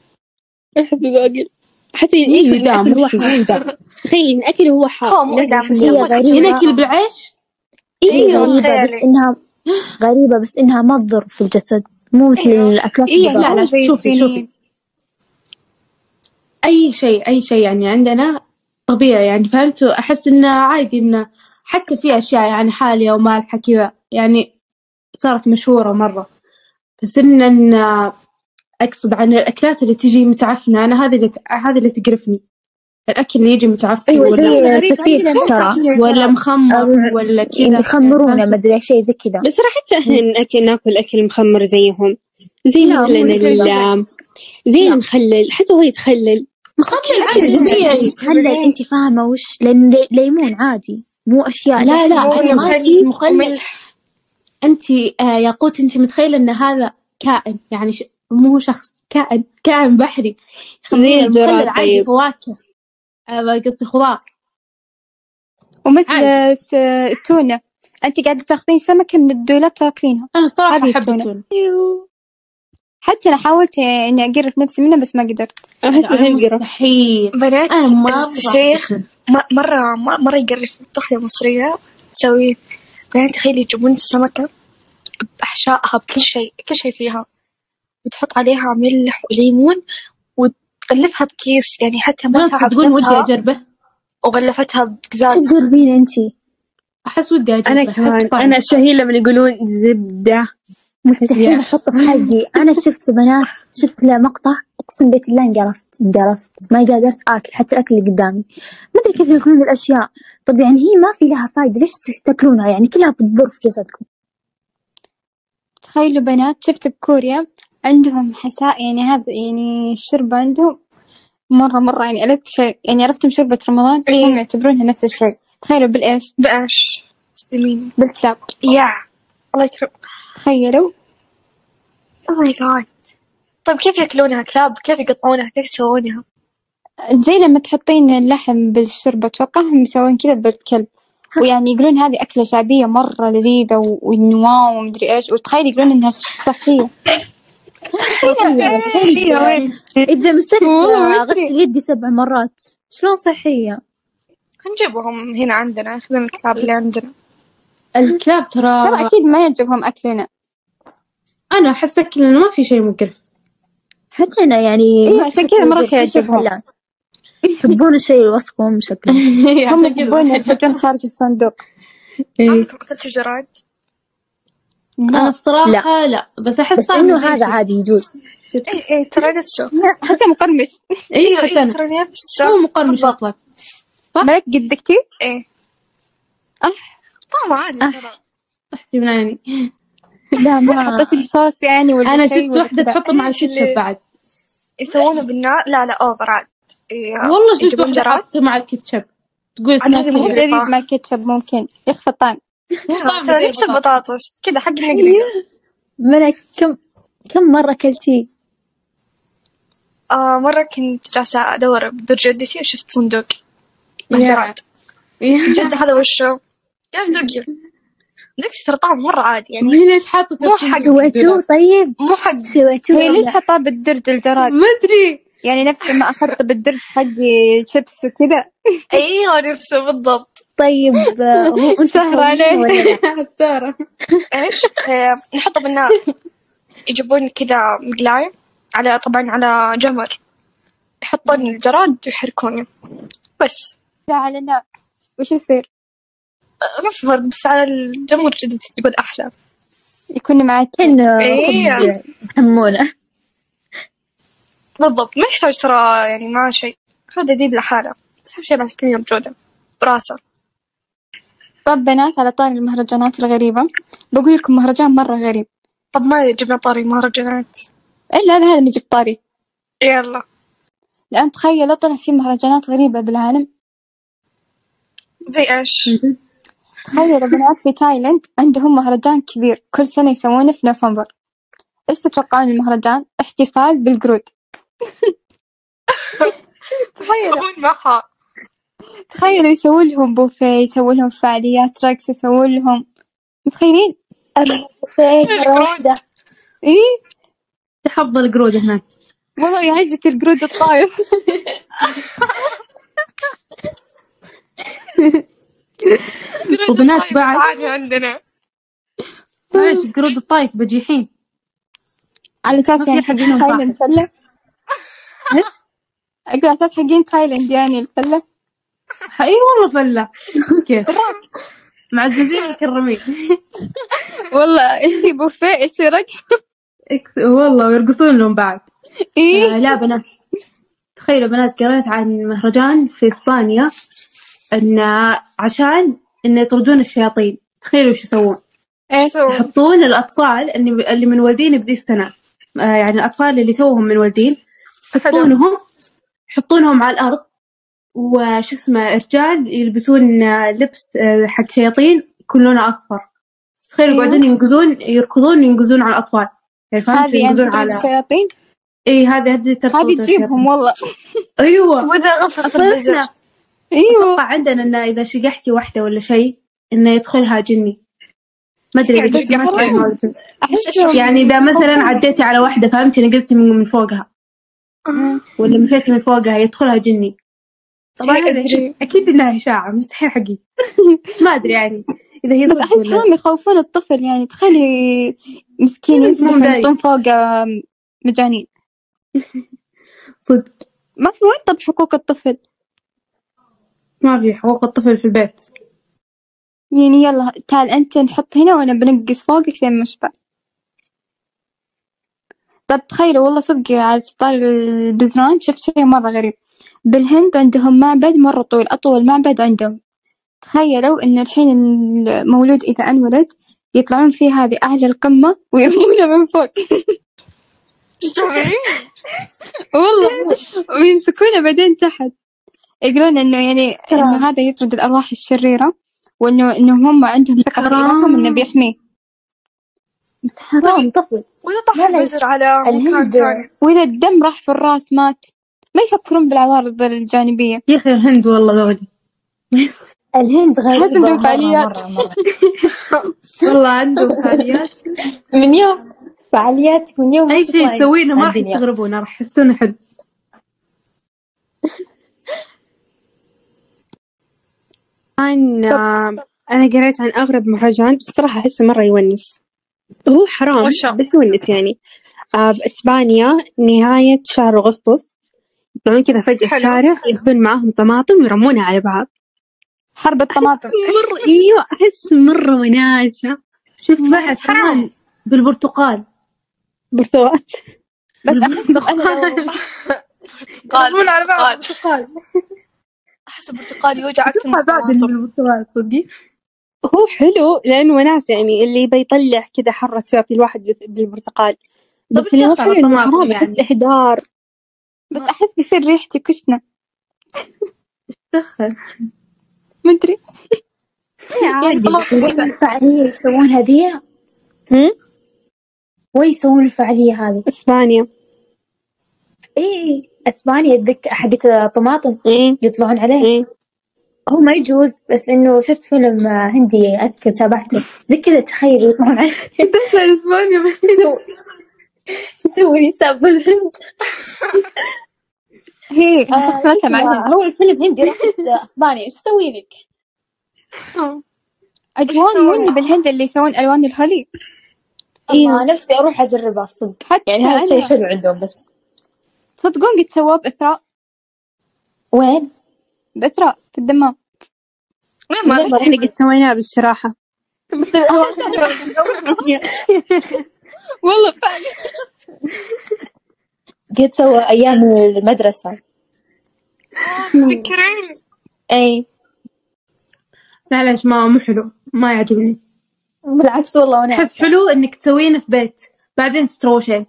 احب باقل حتى إيه، الأكل هو؟ حار. تخيل إن أكل هو حار. هو مو غريبة. ناكل بالعيش؟ هي أيوه غريبة بس إنها غريبة بس إنها ما تضر في الجسد. مو مثل أيوة. الأكلات إيه اللي لا،. لا، زي شوفي، أي شيء أي شيء يعني عندنا طبيعي يعني فهمتوا أحس إنه عادي إنه حتى في أشياء يعني حالية ومالحة كذا يعني صارت مشهورة مرة. بس إن إن أقصد عن الأكلات اللي تجي متعفنة أنا هذه اللي ت- هذه اللي تقرفني. الأكل اللي يجي متعفن أيوة ولا ترى مو ولا مخمر ولا كذا. يخمرونه يعني مدري شيء زي كذا. بس راح حتى إحنا ناكل أكل مخمر زيهم. زي لا، مثلا زي المخلل حتى هو يتخلل. عادي عادي. طبيعي هلا أنت فاهمة وش لأن لي- ليمون عادي مو أشياء لا لا ما مخلل مخلل أنت آه ياقوت أنت متخيلة أن هذا كائن يعني ش... مو شخص كائن كائن بحري. المخلل عادي طيب. فواكه. آه قصدي خضار. ومثل التونة. أنت قاعدة تاخذين سمكة من الدولاب تاكلينها. أنا الصراحه أحب التونة. التونة. حتى أنا حاولت إني أقرف نفسي منها بس ما قدرت. قرف مستحيل. بنات أنا ما الفسيخ م- مرة مرة يقرف واحدة مصرية. تسوي بنات تخيلي يجيبون السمكة بأحشائها بكل شيء كل شيء فيها. وتحط عليها ملح وليمون وتغلفها بكيس يعني حتى ما ما تعب تقول ودي أجربه؟ وغلفتها بقزاز تجربين أنت أحس ودي أجرب أنا كمان. أحس. أنا الشهية لما يقولون زبدة. مستحيل أحط في حقي. أنا شفت بنات شفت له مقطع أقسم بيت الله انقرفت انقرفت. ما قدرت آكل حتى الأكل اللي قدامي. ما أدري كيف ياكلون الأشياء. طب يعني هي ما في لها فايدة. ليش تاكلونها؟ يعني كلها بتضر في جسدكم. تخيلوا بنات شفت بكوريا؟ عندهم حساء يعني هذا يعني الشربة عندهم مرة مرة يعني عرفت شيء. يعني عرفتم شربة رمضان؟ إيه. هم يعتبرونها نفس الشيء. تخيلوا بالإيش بإيش؟ صدميني بالكلاب. يا. الله يكرم تخيلوا. اوه ماي جاد طيب كيف ياكلونها كلاب؟ كيف يقطعونها؟ كيف يسوونها؟ زي لما تحطين اللحم بالشوربة أتوقع هم يسوون كذا بالكلب. ويعني يقولون هذه أكلة شعبية مرة لذيذة و- والنواة ومدري إيش. وتخيل يقولون إنها صحية إذا مسكت أدري. غسل يدي سبع مرات. شلون صحية؟ نجيبهم هنا عندنا. ياخذون الكلاب اللي عندنا. الكلاب ترى ترى أكيد ما يعجبهم أكلنا. أنا أحس أكل ما في شيء مقرف. حتى أنا يعني إيه، عشان كذا مرة يعجبهم. شيء يحبون الشيء الوصفهم شكله هم يحبون يخرجون خارج الصندوق. إيه. جراد؟ أنا الصراحة لا, بس أحس بس زي هذا. عادي يجوز. اي اي ترى نفسه. حتى مقرمش. إيه أيوه حتى أيوه أنا. ترى نفسه. هو مقرمش بالضبط. أصلا. ملك قد كتير إيه. أح طعمه عادي ترى أحسي من عيني. لا ما حطيت الصوص يعني ولا أنا شيء شفت كذا. تحطه مع اللي- بعد. يسوونه بالنار؟ لا لا اوفر عاد إيه، والله شفت جراد. حاطة مع الكاتشب تقول. لذيذ مع الكاتشب ممكن. يخفى الطعم. نفس البطاطس. كذا حق النقنقة ملك كم كم مرة كلتي آه مرة كنت جالسة أدور بدور جدتي وشفت صندوق. إيه. جد هذا وشه دوقي ترى طعمه مرة عادي يعني ليش حاطة مو حق سويتوه طيب. مو حق سويتوه هي ليش لا. حطاه بالدرج الجراد؟ ما أدري. يعني نفس ما أخذت بالدرج حقي شيبس وكذا. أيوه نفسه بالضبط. طيب آه، هو انت سهر عليه. حسارة إيش؟ آه، نحطه بالنار يجيبون كذا مقلاية على طبعا على جمر. يحطون الجراد ويحركونه. بس. على النار وش يصير؟ فرق بس على الجمر جدتي تقول أحلى. يكون معك إيه. حمونة بالضبط ما يحتاج ترى يعني ما شيء. هذا جديد لحاله. بس أهم شيء بعد كل يوم جودة. براسة. طب بنات على طار المهرجانات الغريبة. بقول لكم مهرجان مرة غريب. طب ما جبنا طاري مهرجانات. إلا هذا هذا جبت طاري. يلا. لأن تخيلوا طلع في مهرجانات غريبة بالعالم. زي إيش؟ تخيلوا بنات في تايلاند عندهم مهرجان كبير كل سنة يسوونه في نوفمبر. إيش تتوقعون المهرجان؟ احتفال بالقرود. تخيلوا. يسوون معها تخيلوا يسووا لهم بوفيه يسووا لهم فعاليات رقص يسووا لهم. متخيلين؟ مرة واحدة. إيه؟ حفظ القرود هناك. والله يا عزة القرود الطايف. وبنات بعد. عادي عندنا. معلش القرود الطايف بجيحين على في يعني حقين تايلاند فلة إيش؟ أقول على أساس حقين تايلاند يعني الفلة إي والله فلة كيف معززين مكرمين والله بوفيه إيش رقص إكس- والله ويرقصون لهم بعد. إيه. آه لا بنات. تخيلوا بنات قريت عن مهرجان في إسبانيا. إن عشان إن يطردون الشياطين. تخيلوا إيش يسوون. يحطون الأطفال اللي اللي منولدين بذي السنة. آه يعني الأطفال اللي توهم منولدين يحطونهم يحطونهم على الأرض. وش اسمه رجال يلبسون لبس آه، حق شياطين يكون لونه أصفر. تخيلوا أيوة. يقعدون ينقزون يركضون وينقزون على الأطفال. يعني فهمت هذه ينقزون على الشياطين؟ اي هذه هذه هذه تجيبهم والله. أيوه. وإذا غفص أيوه. أتوقع عندنا إنه إذا شقحتي واحدة ولا شيء إنه يدخلها جني. ما أدري إذا يعني. أحس يعني إذا مثلا عديتي على واحدة فهمتي نقزتي من من فوقها. ولا مشيتي من فوقها يدخلها جني. طبعا أدري. أكيد إنها إشاعة مستحيل حقيقي ما أدري يعني. إذا هي بس أحس حرام يخوفون الطفل يعني تخيلي مسكين. يحطون فوق مجانين. صدق. ما في وين طب حقوق الطفل؟ ما في حقوق الطفل في البيت. يعني يلا تعال أنت نحط هنا وأنا بنقص فوقك لين مشبع طب تخيلوا والله صدق على سطار البزران شفت شي مرة غريب. بالهند عندهم معبد مرة طويل أطول معبد عندهم. تخيلوا إنه الحين المولود إذا انولد يطلعون فيه هذه أعلى القمة ويرمونه من فوق. والله ويمسكونه بعدين تحت. يقولون إنه يعني إنه هذا يطرد الأرواح الشريرة وإنه إنهم هم عندهم ثقة في إلههم إنه بيحميه. بس حرام طفل وإذا طاح البزر على مكان الهند- ثاني وإذا الدم راح في الراس مات. ما يفكرون بالعوارض الجانبية. يا أخي الهند والله ذولي. الهند غريبة عندهم فعاليات. والله عندهم فعاليات. من يوم فعاليات من يوم ما أي شيء تسوينه ما راح الدنيا. يستغربونه راح يحسونه حلو آه، أنا قريت عن أغرب مهرجان بس الصراحة أحسه مرة يونس. هو حرام وشو؟ بس يونس يعني. آه، بإسبانيا نهاية شهر أغسطس يطلعون كذا فجأة حلو. الشارع ياخذون معاهم طماطم ويرمونها على بعض. حرب الطماطم. مرة أيوة أحس مرة وناسة. شفت بحث كمان بالبرتقال. برتقال بس أحس أنا لو برتقال. يرمون على بعض. برتقال برتقال. أحس البرتقال يوجع أكثر من بعد البرتقال تصدقي هو حلو لأنه وناسة يعني اللي بيطلع كذا حرة في الواحد بالبرتقال. بس اللي حلو إنه الطماطم حرام أحس يعني؟ إهدار بس أحس بيصير ريحتي كشنة. دخل مدري عادي. وين الفعالية؟ يسوونها ذي هم؟ وين يسوون الفعالية هذه؟ إسبانيا. إيه أسبانيا اتذكر حقت طماطم إيه يطلعون عليه؟ هو ما يجوز بس إنه شفت فيلم آه، هندي أذكر تابعته. زي كذا تخيل يطلعون عليه. دخل أسبانيا تسوي حساب بالهند. هي آه، هو؟ الفيلم هندي راح أسبانيا. إيش أسوي لك؟ أجوان مو اللي بالهند اللي يسوون ألوان الهولي. الله نفسي أروح أجربها الصدق يعني هذا شيء حلو عندهم بس. تصدقون قد سووه بإثراء وين؟ بإثراء في الدمام. وين ما إحنا قد سويناه بالصراحة والله فعلا قد سوى أيام المدرسة. فكرين. إي. ليش ما مو حلو. ما يعجبني. بالعكس والله وأنا أحس حلو إنك تسوينه في بيت. بعدين تتروشين.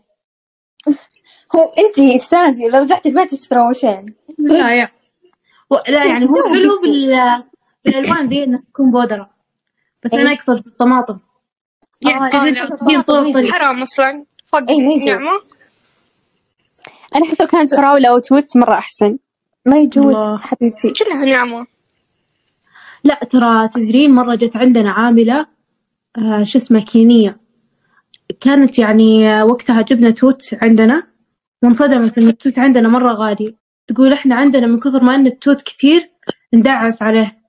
هو انت استانسي لو رجعتي البيت تتروشين لا يا. و... لا يعني هو حلو. بال... بالألوان ذي إنها تكون بودرة. بس إيه. أنا أقصد بالطماطم. يعني آه، لا، تحطين طول حرام أصلا. فوق إيه، يجوز. نعمة. أنا أحس لو كانت فراولة أو توت مرة أحسن. ما يجوز الله. حبيبتي. كلها نعمة. لا ترى تدرين مرة جت عندنا عاملة آه شو اسمها كينية. كانت يعني آه، وقتها جبنا توت عندنا. وانصدمت إن التوت عندنا مرة غالي. تقول إحنا عندنا من كثر ما إن التوت كثير ندعس عليه.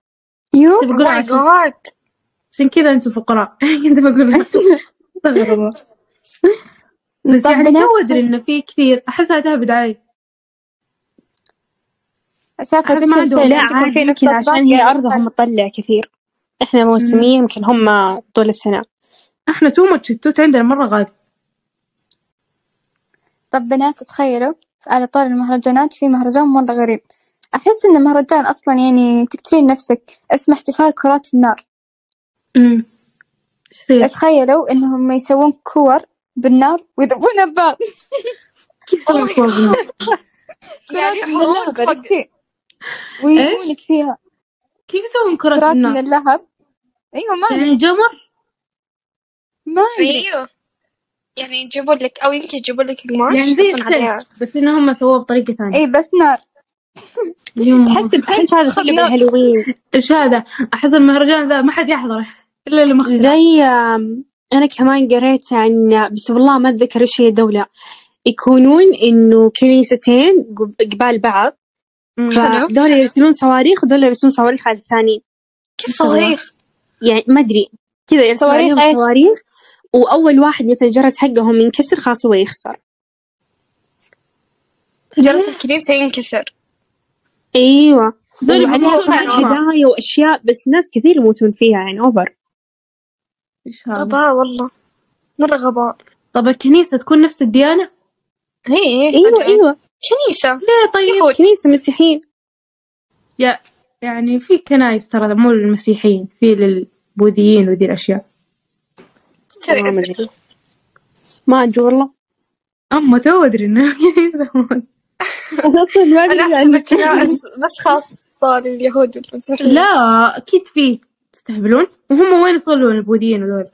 oh my god. عشان كذا أنتم فقراء. كنت بقول استغفر الله بس يعني تو أدري إنه في كثير. أحسها تهبد علي أحس ما عندهم- لا عادي عشان هي أرضهم مطلع كثير. إحنا موسمية يمكن هم طول السنة. إحنا too much التوت عندنا مرة غالي. طب بنات تخيلوا على طار المهرجانات في مهرجان مرة غريب. أحس إن مهرجان أصلا يعني تقتلين نفسك اسمه احتفال كرات النار. امم؟ تخيلوا إنهم يسوون كور بالنار ويضربونها ببعض كيف يسوون كورة بالنار؟ يعني كرات من اللهب ويجونك فيها. كيف يسوون كرة كرات من؟ اللهب. أيوة ما يعني جمر؟ ما أدري أيوه. يعني يجيبوا لك أو يمكن يجيبوا لك قماش يعني زي يحطون عليها. بس إنهم سووه بطريقة ثانية. إي بس نار. تحس أحس هذا بحس كله بالهالوين إيش هذا؟ أحس المهرجان ذا ما حد يحضره إلا اللي زي أنا كمان قريت عن بس والله ما أتذكر إيش هي الدولة. يكونون إنه كنيستين قب- قبال بعض. فدول يرسلون صواريخ ودول يرسلون صواريخ على الثانيين كيف صواريخ؟ يعني ما أدري. كذا يرسلون؟ صواريخ. وأول واحد مثلا الجرس حقهم ينكسر خلاص هو يخسر. جرس الكنيسة ينكسر. ورا. هدايا وأشياء بس ناس كثير يموتون فيها يعني أوفر؟ غباء والله. مرة غباء. طب الكنيسة تكون نفس الديانة؟ هي أيوه أيوه. كنيسة. ليه طيب؟ يهود. كنيسة مسيحيين يا يعني في كنايس ترى مو للمسيحيين في للبوذيين وذي الأشياء. ما ما أدري والله. أما تو أدري إنه كنيسة أصلا ما أنا ادري أحسب عن الكنائس بس خاصة لليهود والمسيحيين. لا أكيد في. تستهبلون؟ وهم وين يصلون البوذيين هذول؟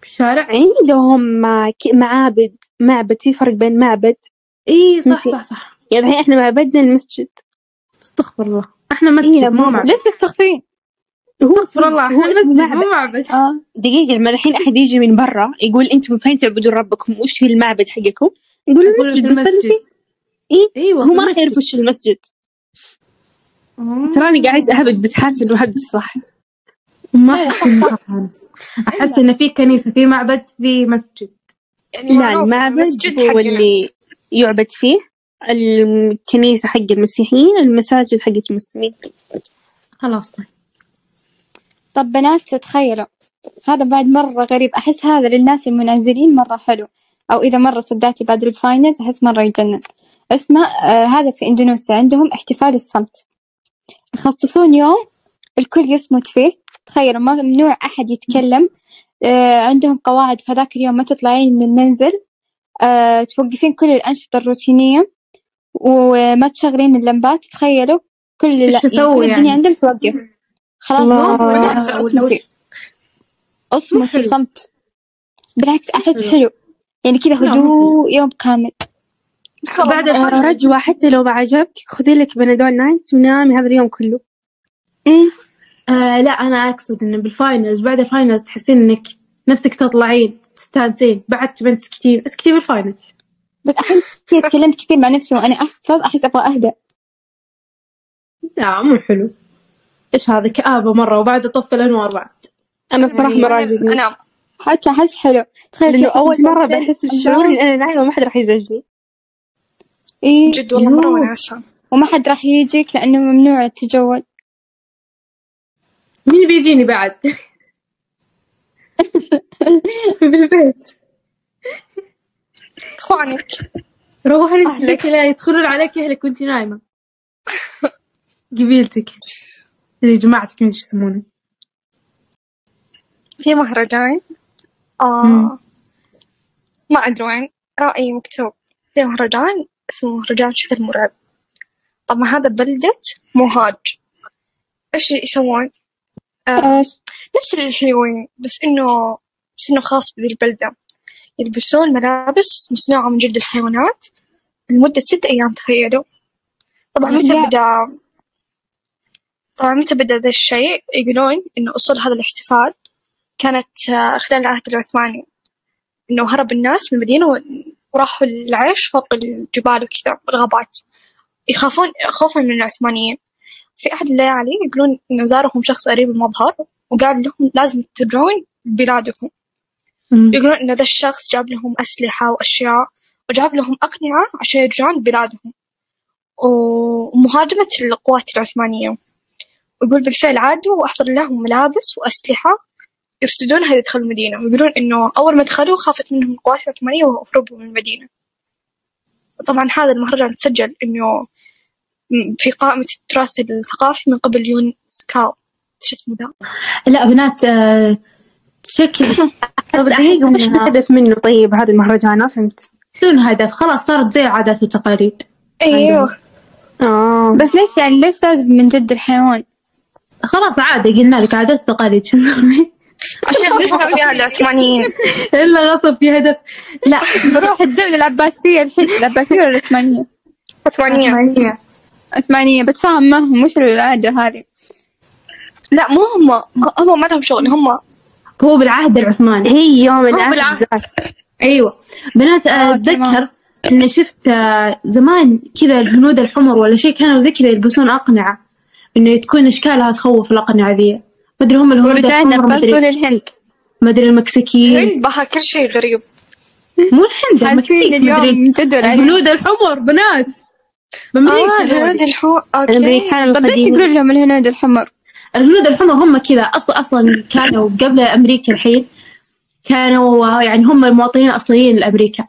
بالشارع؟ عندهم ك- معابد معبد في فرق بين معبد. إي صح. صح صح. يعني الحين إحنا معبدنا المسجد. استغفر الله. إحنا إيه، مسجد مو- معبد. ليش تستخفين؟ هو استغفر الله هو معبد مو معبد. آه. دقيقة لما الحين أحد يجي من برا يقول أنتم فين تعبدون ربكم؟ وش هي المعبد حقكم؟ نقول أقول المسجد. نصلي. فيه إيه؟ أيوه هو ما راح المسجد. يعرف وش المسجد. تراني قاعد أهبد بس حاسس إنه هبد صح ما أحس إنه خالص أحس ان في كنيسة في معبد في مسجد. يعني لا المعبد هو. اللي يعبد فيه. الكنيسة حق المسيحيين المساجد حقت المسلمين. خلاص طيب. طب بنات تتخيلوا هذا بعد مرة غريب. أحس هذا للناس المنعزلين مرة حلو. أو إذا مرة صدقتي بعد الفاينلز أحس مرة يجنن. اسمع آه هذا في إندونيسيا. عندهم احتفال الصمت. يخصصون يوم الكل يصمت فيه. تخيلوا ما ممنوع أحد يتكلم. آه عندهم قواعد. في هذاك اليوم ما تطلعين من المنزل. آه توقفين كل الأنشطة الروتينية. وما تشغلين اللمبات. تخيلوا كل لا- كل الدنيا يعني؟ عندهم توقف. خلاص اصمتي اصمتي حلو. صمت بالعكس أحس حلو. يعني كذا لا، هدوء يوم كامل. بعد رجوة حتى لو ما عجبك خذي لك بنادول night ونامي هذا اليوم كله. أمم، آه لا أنا أقصد انه بال finals بعد ال finals تحسين إنك نفسك تطلعين تستانسين. بعد تبين تسكتين اسكتي بال final بس أحس كذا تكلمت كثير مع نفسي وأنا أحفظ أحس أبغى اهدى لا مو حلو. إيش هذا؟ كآبة مرة وبعد اطفي الأنوار بعد. أنا بصراحة يعني مرة عجبني. أنام حتى أحس حلو. تخيل لأنه كذا أول مرة بحس بالشعور إني أنا نايمة ما حد راح يزعجني. إيه. جد والله مرة. وناسة. وما حد راح يجيك لأنه ممنوع التجول مين بيجيني بعد؟ بالبيت إخوانك. روحي أهلك. لك لا يدخلون عليك اهلك وأنت نايمة. قبيلتك. اللي جماعتك مدري إيش يسمونه في مهرجان. آه. مم. ما أدري وين. رأيي مكتوب في مهرجان اسمه مهرجان شتى المرعب طبعا هذا بلدة مهاج. إيش يسوون؟ آه نفس الحلوين بس إنه بس إنه خاص بذي البلدة. يلبسون ملابس مصنوعة من جلد الحيوانات لمدة ست أيام تخيلوا. طبعا متى. بدأ؟ طبعا متى بدأ ذا الشيء يقولون إنه أصول هذا الاحتفال كانت آه، خلال العهد العثماني إنه هرب الناس من المدينة وراحوا العيش فوق الجبال وكذا والغابات. يخافون خوفا من العثمانيين. في أحد الليالي يقولون إنه زارهم شخص قريب المظهر وقال لهم لازم ترجعون بلادكم. يقولون إن ذا الشخص جاب لهم أسلحة وأشياء وجاب لهم أقنعة عشان يرجعون بلادهم. ومهاجمة القوات العثمانية. ويقول بالفعل عادوا وأحضر لهم ملابس وأسلحة يرصدونها يدخلوا المدينة. ويقولون إنه أول ما دخلوا خافت منهم القوات العثمانية وهربوا من المدينة. طبعا هذا المهرجان تسجل إنه في قائمة التراث الثقافي من قبل يونسكاو شو اسمه ذا؟ لا بنات آه، شكل. إنها- الهدف منه طيب هذا المهرجان؟ ما فهمت. شنو الهدف؟ خلاص صارت زي العادات والتقاليد. أيوه. آه. بس ليش يعني ليش لازم من جد الحيوان؟ خلاص عادة قلنا لك عادات وتقاليد شو نسوي عشان يغلبوا فيها العثمانيين؟ إلا غصب في هدف. لا. بروح الدولة العباسية الحين العباسية ولا العثمانية؟ عثمانية. عثمانية. بتفاهم معهم وش العادة هذه. لا مو هم هم ما لهم شغل هم هو بالعهد العثماني. هي يوم بالعهد. العهد. أيوه. بنات آه، آه،. أتذكر إني شفت آه، زمان كذا الهنود الحمر ولا شيء كانوا زي كذا يلبسون أقنعة. إنه تكون إشكالها تخوف الاقنعه ذي ما أدري هم الهنود الحمر ما أدري للهند ما أدري المكسيكيين. الهند بها كل شيء غريب. مو الهند المكسيك اليوم الهنود الحمر بنات. آه الهنود. الحو okay. الأمريكان طب ليش تقولون لهم الهنود الحمر؟ الهنود الحمر هم كذا أصلا أصلا كانوا قبل أمريكا الحين كانوا يعني هم المواطنين الأصليين لأمريكا.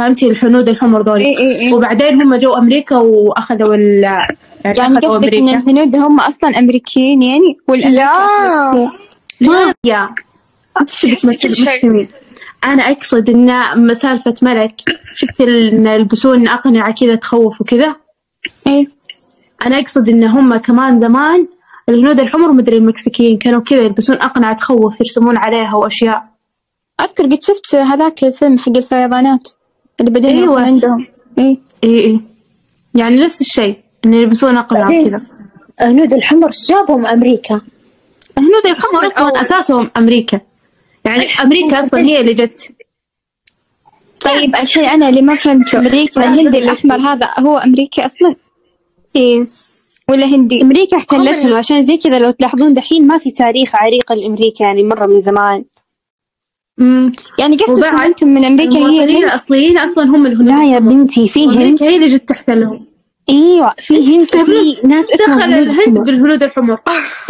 فهمتي؟ الهنود الحمر دول. اي اي اي وبعدين هم جو أمريكا وأخذوا ال يعني, يعني أخذوا قصدك إن الهنود هم أصلا أمريكيين يعني؟ والامريكا لا. ما يا أنا أقصد إن سالفة ملك. شفت إن يلبسون أقنعة كذا تخوف وكذا؟ اي أنا أقصد إن هم كمان زمان الهنود الحمر مدري المكسيكيين كانوا كذا يلبسون أقنعة تخوف يرسمون عليها وأشياء. أذكر قد شفت هذاك الفيلم حق الفيضانات. اللي بعدين أيوة. عندهم. اي إي إي يعني نفس الشيء إن يلبسون أقنعة بعدين. كذا. هنود الحمر جابهم أمريكا. الهنود الحمر أصلا أساسهم أمريكا. يعني أمريكا أصلا هي اللي جت. طيب الحين أنا اللي ما فهمته. أمريكا الهندي الأحمر هذا هو أمريكي أصلا؟ إيه. ولا هندي؟ أمريكا احتلتهم عشان زي كذا لو تلاحظون دحين ما في تاريخ عريق لأمريكا يعني مرة من زمان. يعني وبعد أنتم من أمريكا هي المواطنين الهند الأصليين أصلا هم الهنود لا يا الحمر. بنتي في هند هي اللي جت تحتلهم. أيوه في هند في ناس دخل الهند. بالهنود الحمر.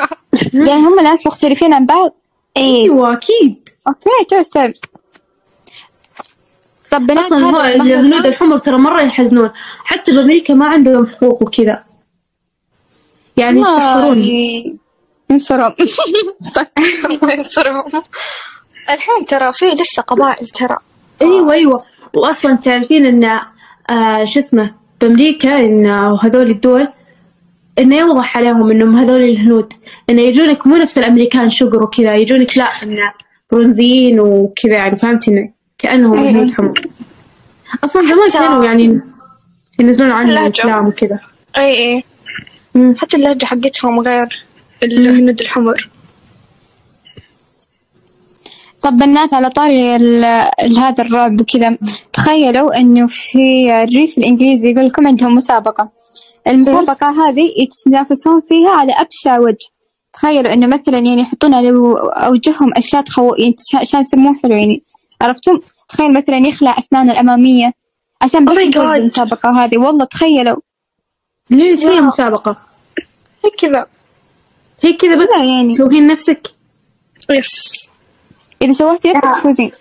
يعني هم ناس مختلفين عن بعض؟ إيه. أيوه أكيد. okay تو استوعب طب بنات أصلا هو هذا الهنود الحمر ترى مرة يحزنون. حتى بأمريكا ما عندهم حقوق وكذا. يعني يستحقرون الله ينصرهم الحين ترى في لسه قبائل ترى. أيوه أيوه. واصلا تعرفين إن آه شو اسمه بأمريكا إن هذول الدول انه يوضح عليهم إنهم هذول الهنود. انه يجونك مو نفس الأمريكان شقر وكذا يجونك لا انه برونزيين وكذا يعني فهمتي انه كأنهم إيه. هنود حمر أصلا زمان كانوا يعني ينزلون عنهم. افلام وكذا. اي اي. حتى اللهجة حقتهم غير الهنود الحمر. طب بنات على طاري هذا الرعب وكذا تخيلوا إنه في الريف الإنجليزي يقول لكم عندهم مسابقة. المسابقة هذه يتنافسون فيها على أبشع وجه. تخيلوا إنه مثلا يعني يحطون على أوجههم أشياء تخو يعني عشان يسموه حلو يعني. عرفتم؟ تخيل مثلا يخلع اسنانه الأمامية. عشان Oh بس يفوز God. بالمسابقة هذه. والله تخيلوا. ليه فيها مسابقة؟ هي كذا. هي كذا بس؟ يعني. تسوين نفسك؟ يس إذا سويتي نفسك تفوزين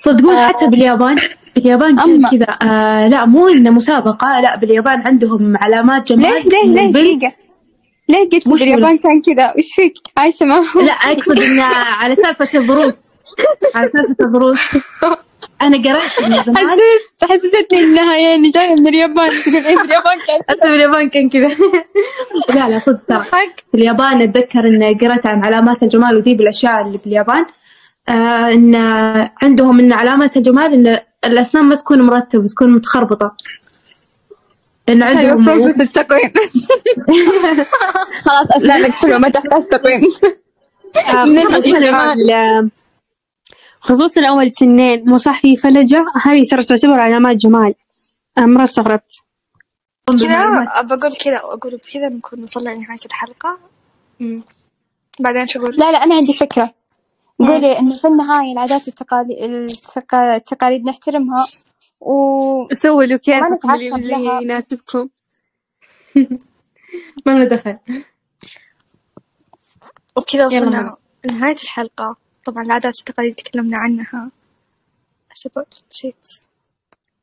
صدقون حتى باليابان باليابان أما. كذا. آه لا مو إنه مسابقة لا باليابان عندهم علامات جمال ليه ليه ليه دقيقة ليه قلت باليابان كان كذا؟ وش فيك؟ عايشة معهم لا أقصد انه على سالفة الظروف. على سالفة الظروف. أنا قريت من زمان حسيت حسستني انها يعني جاية من اليابان. تقول إيه في اليابان كان حتى باليابان كان كذا. لا لا صدق. في اليابان أتذكر إني قرأت عن علامات الجمال ودي بالأشياء اللي باليابان. آه إن عندهم إن علامات الجمال إن الأسنان ما تكون مرتبة تكون متخربطة. إن حلو عندهم بروسس التقويم. خلاص أسنانك حلوة ما تحتاج تقويم. من خصوصا أول سنين مو صح في فلجة هذه ترى تعتبر علامات جمال. مرة استغربت. كذا أبى أقول كذا وأقول بكذا نكون وصلنا لنهاية الحلقة. مم. بعدين شو أقول؟ لا لا أنا عندي فكرة. قولي انه في النهاية العادات والتقاليد التقا- التقاليد نحترمها و سووا له كيفكم اللي. يناسبكم. ما لنا دخل. وبكذا وصلنا. لنهاية الحلقة. طبعا العادات والتقاليد تكلمنا عنها. أقول نسيت.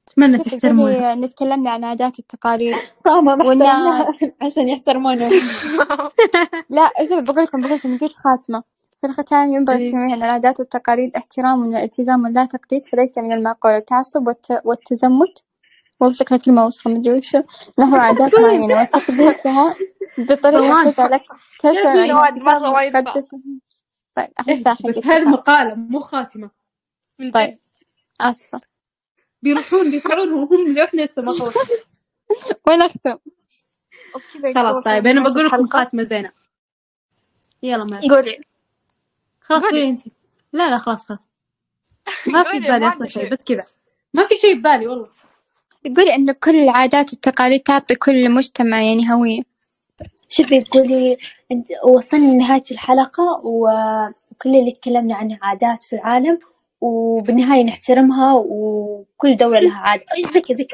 أتمنى شوفي تحترمونها قولي نتكلمنا عن عادات والتقاليد. ما ولا- احترمناها عشان يحترمونهم لا إيش بقول لكم بقول لكم قلت خاتمة. في الختام ينبغي إيه. أن العادات والتقاليد احترام والالتزام لا تقديس فليس من المعقول التعصب والت... والتزمت شكلها كلمة وسخة مدري وشو له عادات معينة وتقديسها بطريقة مرة كتاب وايد مقدس طيب أحسها بس هذه مقالة مو خاتمة. من طيب. آسفة بيروحون بيطلعون وهم لوحنا لسه ما خلص وين أختم خلاص طيب أنا لنهاية بقول لكم. خاتمة زينة. يلا ما قولي. خلاص قولي. قولي انت لا لا خلاص خلاص. ما في ببالي ما أصلا شيء. بس كذا. ما في شيء ببالي والله. تقولي إنه كل العادات والتقاليد تعطي كل مجتمع يعني هوية. شوفي تقولي أنت وصلنا لنهاية الحلقة و- وكل اللي تكلمنا عنه عادات في العالم وبالنهاية نحترمها وكل دولة لها عادة. زي كذا.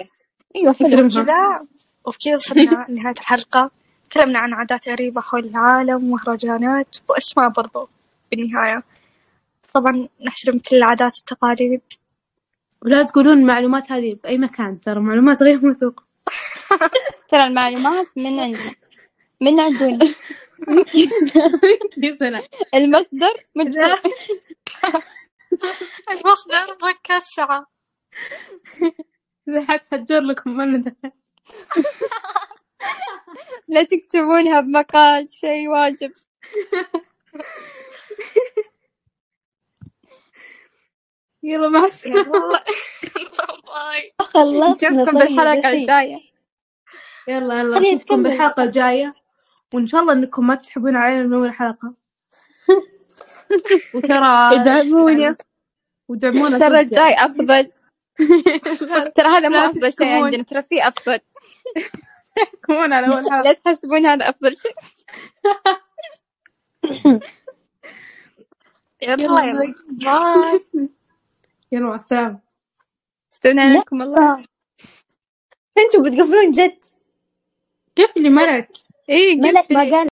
أيوه حلو. كذا وبكذا وصلنا لنهاية الحلقة. تكلمنا عن عادات غريبة حول العالم ومهرجانات وأسماء برضو. بالنهاية. طبعا نحترم كل العادات والتقاليد. ولا تقولون المعلومات هذه بأي مكان ترى معلومات غير موثوقة ترى المعلومات من عندنا من عندنا. المصدر مجهول. المصدر بودكاست ساعة إذا حد حجر لكم من دخل لا تكتبونها بمقال شيء واجب. يلا مع السلامة باي خلصنا نشوفكم طيب بالحلقة. الجاية يلا يلا نشوفكم. بالحلقة الجاية وإن شاء الله إنكم ما تسحبون علينا من أول حلقة وترى ادعمونا. ودعمونا ترى. الجاي أفضل ترى هذا مو أفضل شيء. عندنا ترى في أفضل تحكمون على أول حلقة لا تحسبون هذا أفضل شيء يلا يلا. باي يلا مع السلامة. استودعنا عليكم الله. أنتوا بتقفلون جد. كيف اللي مرك إيه ملك ما. قال